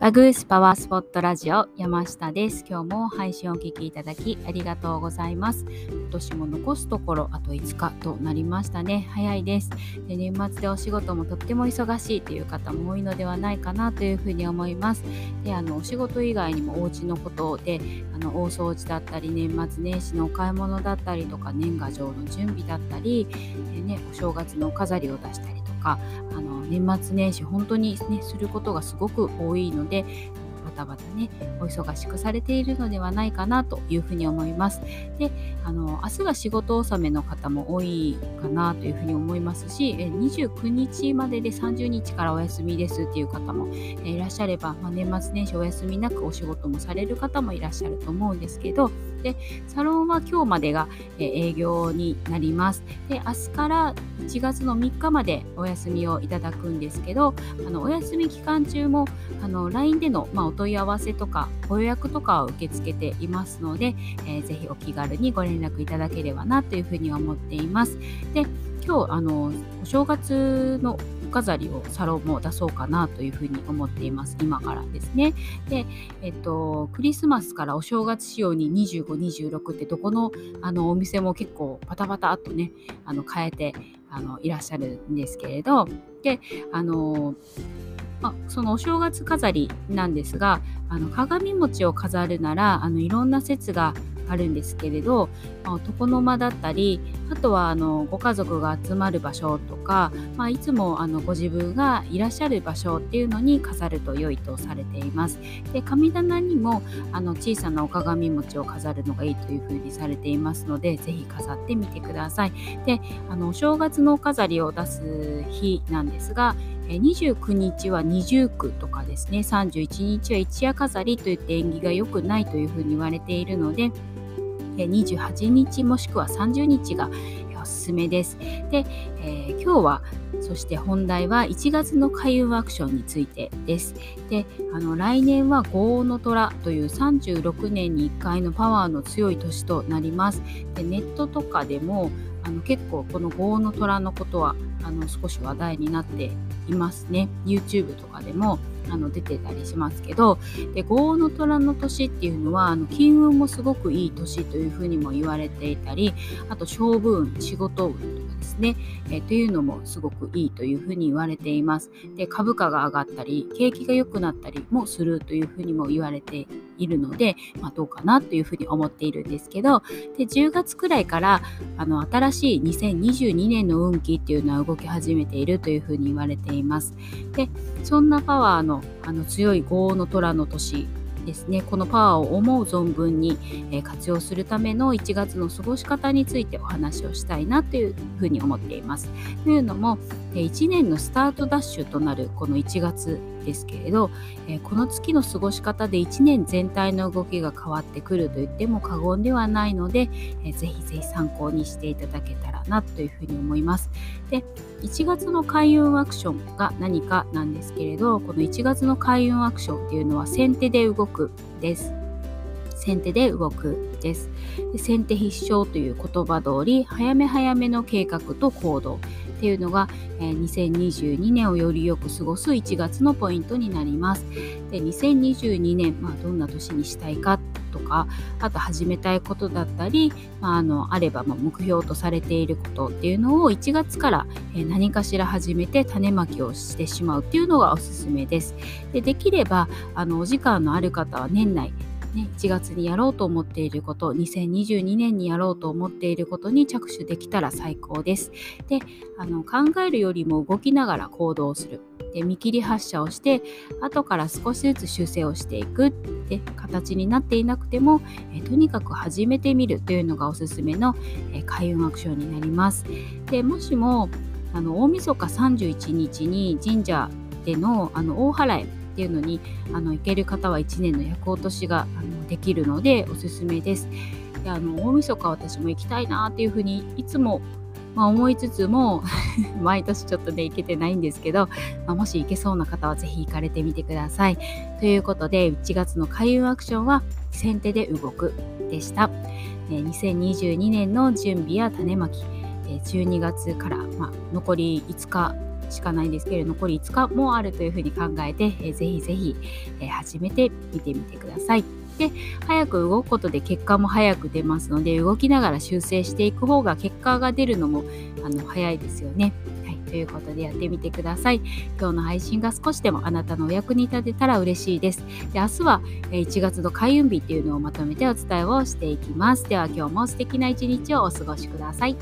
バグースパワースポットラジオ山下です。今日も配信をお聞きいただきありがとうございます。今年も残すところあと5日となりましたね。早いです。で年末でお仕事もとっても忙しいという方も多いのではないかなというふうに思います。で、あのお仕事以外にもお家のことであの大掃除だったり年末年始のお買い物だったりとか年賀状の準備だったりでねお正月のお飾りを出したりとかかあの年末年始本当にねすることがすごく多いのでバタバタねお忙しくされているのではないかなというふうに思います。であの明日が仕事納めの方も多いかなというふうに思いますし29日までで30日からお休みですっていう方もいらっしゃれば、まあ、年末年始お休みなくお仕事もされる方もいらっしゃると思うんですけどでサロンは今日までが営業になります。で明日から1月の3日までお休みをいただくんですけどあのお休み期間中もあの LINE での、まあ、お問いい合わせとかご予約とかを受け付けていますので、えー、ぜひお気軽にご連絡いただければなというふうに思っています。で今日あのお正月のお飾りをサロンも出そうかなというふうに思っています。今からですね。で、えっと、クリスマスからお正月仕様に25、26ってどこのあのお店も結構パタパタっとね、あの変えてあのいらっしゃるんですけれど、で、あの、まあ、そのお正月飾りなんですがあの鏡餅を飾るならあのいろんな説があるんですけれど、まあ、床の間だったりあとはあのご家族が集まる場所とか、まあ、いつもあのご自分がいらっしゃる場所っていうのに飾ると良いとされています。で神棚にもあの小さなお鏡餅を飾るのがいいというふうにされていますので是非飾ってみてください。であのお正月のお飾りを出す日なんですが29日は二重苦とかですね31日は一夜飾りといって縁起が良くないというふうに言われているので28日もしくは30日がおすすめです。で、えー、今日はそして本題は1月の開運アクションについてです。で、あの来年は豪の虎という36年に1回のパワーの強い年となります。でネットとかでもあの結構この豪の虎のことはあの少し話題になっていますね。YouTube とかでもあの出てたりしますけどで豪の虎の年っていうのはあの金運もすごくいい年というふうにも言われていたりあと勝負運仕事運とかですね、え、というのもすごくいいというふうに言われていますで株価が上がったり景気が良くなったりもするというふうにも言われているので、まあ、どうかなというふうに思っているんですけどで10月くらいからあの新しい2022年の運気っていうのは動き始めているというふうに言われています。でそんなパワーのあの強い豪の虎の年ですねこのパワーを思う存分に、え活用するための1月の過ごし方についてお話をしたいなというふうに思っています。というのも、え1年のスタートダッシュとなるこの1月ですけれど、えこの月の過ごし方で1年全体の動きが変わってくると言っても過言ではないので、えー、ぜひぜひ参考にしていただけたらなというふうに思います。で1月の開運アクションが何かなんですけれどこの1月の開運アクションっていうのは先手で動くです。先手で動くです。で先手必勝という言葉通り早め早めの計画と行動っていうのが、えー、2022年をよりよく過ごす1月のポイントになります。で2022年、まあ、どんな年にしたいかとかあと始めたいことだったり、まあ、あのあれば目標とされていることっていうのを1月から何かしら始めて種まきをしてしまうっていうのがおすすめです。でできればあのお時間のある方は年内ね、1月にやろうと思っていること2022年にやろうと思っていることに着手できたら最高です。であの考えるよりも動きながら行動するで見切り発車をして後から少しずつ修正をしていくって形になっていなくてもえとにかく始めてみるというのがおすすめのえ開運アクションになります。でもしもあの大晦日31日に神社でのあの大払いっていうのにあの行ける方は1年の厄落としがあのできるのでおすすめです。であの大晦日私も行きたいなっていうふうにいつもまあ、思いつつも 毎年ちょっとね行けてないんですけど、まあ、もし行けそうな方は是非行かれてみてください。ということで1月の開運アクションは先手で動くでした。2022年の準備や種まき12月から、まあ、残り5日しかないんですけれど残り5日もあるというふうに考えて、えー、ぜひぜひ、えー、始めてみてみてください。で早く動くことで結果も早く出ますので動きながら修正していく方が結果が出るのもあの早いですよね。はい、ということでやってみてください。今日の配信が少しでもあなたのお役に立てたら嬉しいです。で明日は1月の開運日っていうのをまとめてお伝えをしていきます。では今日も素敵な一日をお過ごしください。